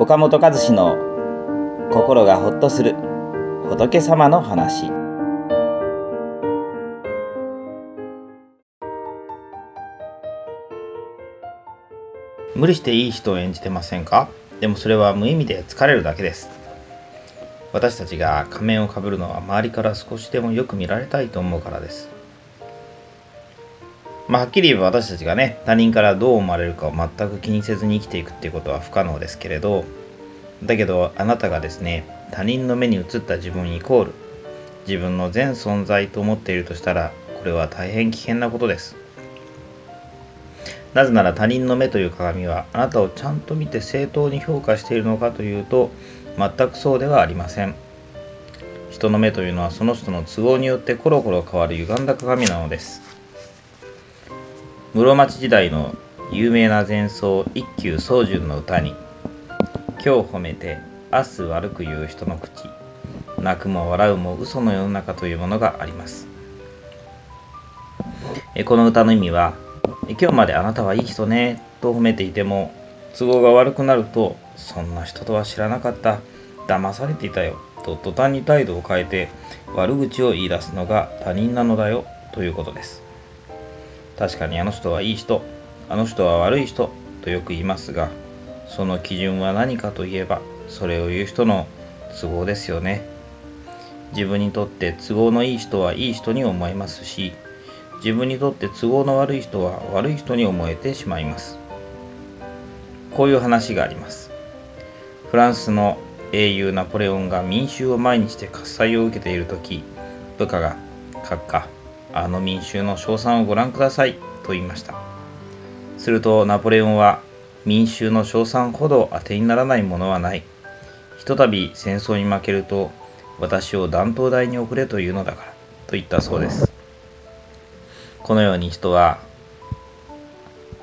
岡本和志の心がほっとする仏様の話。無理していい人を演じてませんか？でもそれは無意味で疲れるだけです。私たちが仮面をかぶるのは周りから少しでもよく見られたいと思うからです。まあ、はっきり言えば私たちがね他人からどう思われるかを全く気にせずに生きていくっていうことは不可能ですけれどだけどあなたがですね他人の目に映った自分イコール自分の全存在と思っているとしたらこれは大変危険なことです。なぜなら他人の目という鏡はあなたをちゃんと見て正当に評価しているのかというと全くそうではありません。人の目というのはその人の都合によってコロコロ変わる歪んだ鏡なのです。室町時代の有名な前奏一休宗純の歌に「今日褒めて明日悪く言う人の口泣くも笑うも嘘の世の中」というものがあります。この歌の意味は「今日まであなたはいい人ね」と褒めていても都合が悪くなると「そんな人とは知らなかった。騙されていたよ」と途端に態度を変えて悪口を言い出すのが他人なのだよ。ということです。確かにあの人はいい人、あの人は悪い人とよく言いますが、その基準は何かといえば、それを言う人の都合ですよね。自分にとって都合のいい人はいい人に思えますし、自分にとって都合の悪い人は悪い人に思えてしまいます。こういう話があります。フランスの英雄ナポレオンが民衆を前にして喝采を受けている時部下が閣下あの民衆の称賛をご覧くださいと言いました。するとナポレオンは民衆の称賛ほど当てにならないものはない。ひとたび戦争に負けると私を断頭台に送れというのだからと言ったそうです。このように人は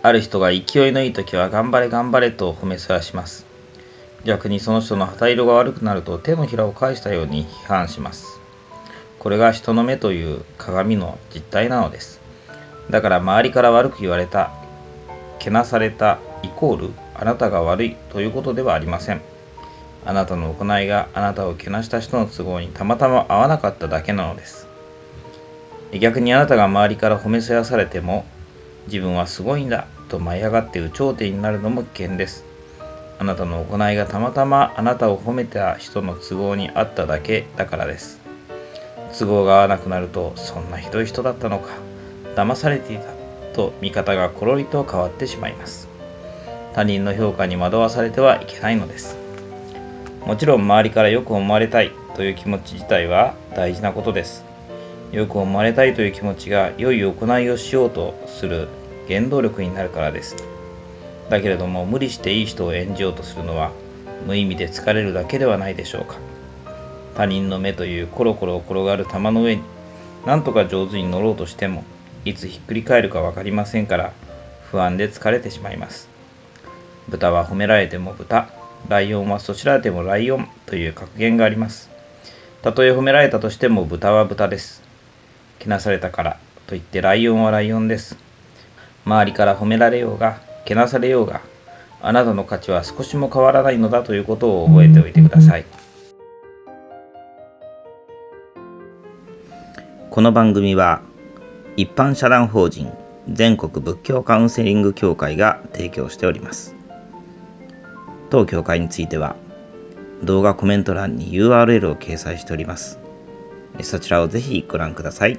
ある人が勢いのいい時は頑張れ頑張れと褒めそらします。逆にその人の旗色が悪くなると手のひらを返したように批判します。これが人の目という鏡の実態なのです。だから周りから悪く言われた、けなされたイコールあなたが悪いということではありません。あなたの行いがあなたをけなした人の都合にたまたま合わなかっただけなのです。逆にあなたが周りから褒めそやされても自分はすごいんだと舞い上がって有頂天になるのも危険です。あなたの行いがたまたまあなたを褒めた人の都合に合っただけだからです。都合が合わなくなるとそんなひどい人だったのか騙されていたと見方がころりと変わってしまいます。他人の評価に惑わされてはいけないのです。もちろん周りからよく思われたいという気持ち自体は大事なことです。よく思われたいという気持ちが良い行いをしようとする原動力になるからです。だけれども無理していい人を演じようとするのは無意味で疲れるだけではないでしょうか。他人の目というコロコロ転がる玉の上になんとか上手に乗ろうとしてもいつひっくり返るか分かりませんから不安で疲れてしまいます。豚は褒められても豚。ライオンはそしられてもライオンという格言があります。たとえ褒められたとしても豚は豚です。けなされたからといってライオンはライオンです。周りから褒められようがけなされようがあなたの価値は少しも変わらないのだということを覚えておいてください。この番組は一般社団法人全国仏教カウンセリング協会が提供しております。当協会については動画コメント欄に URL を掲載しております。そちらをぜひご覧ください。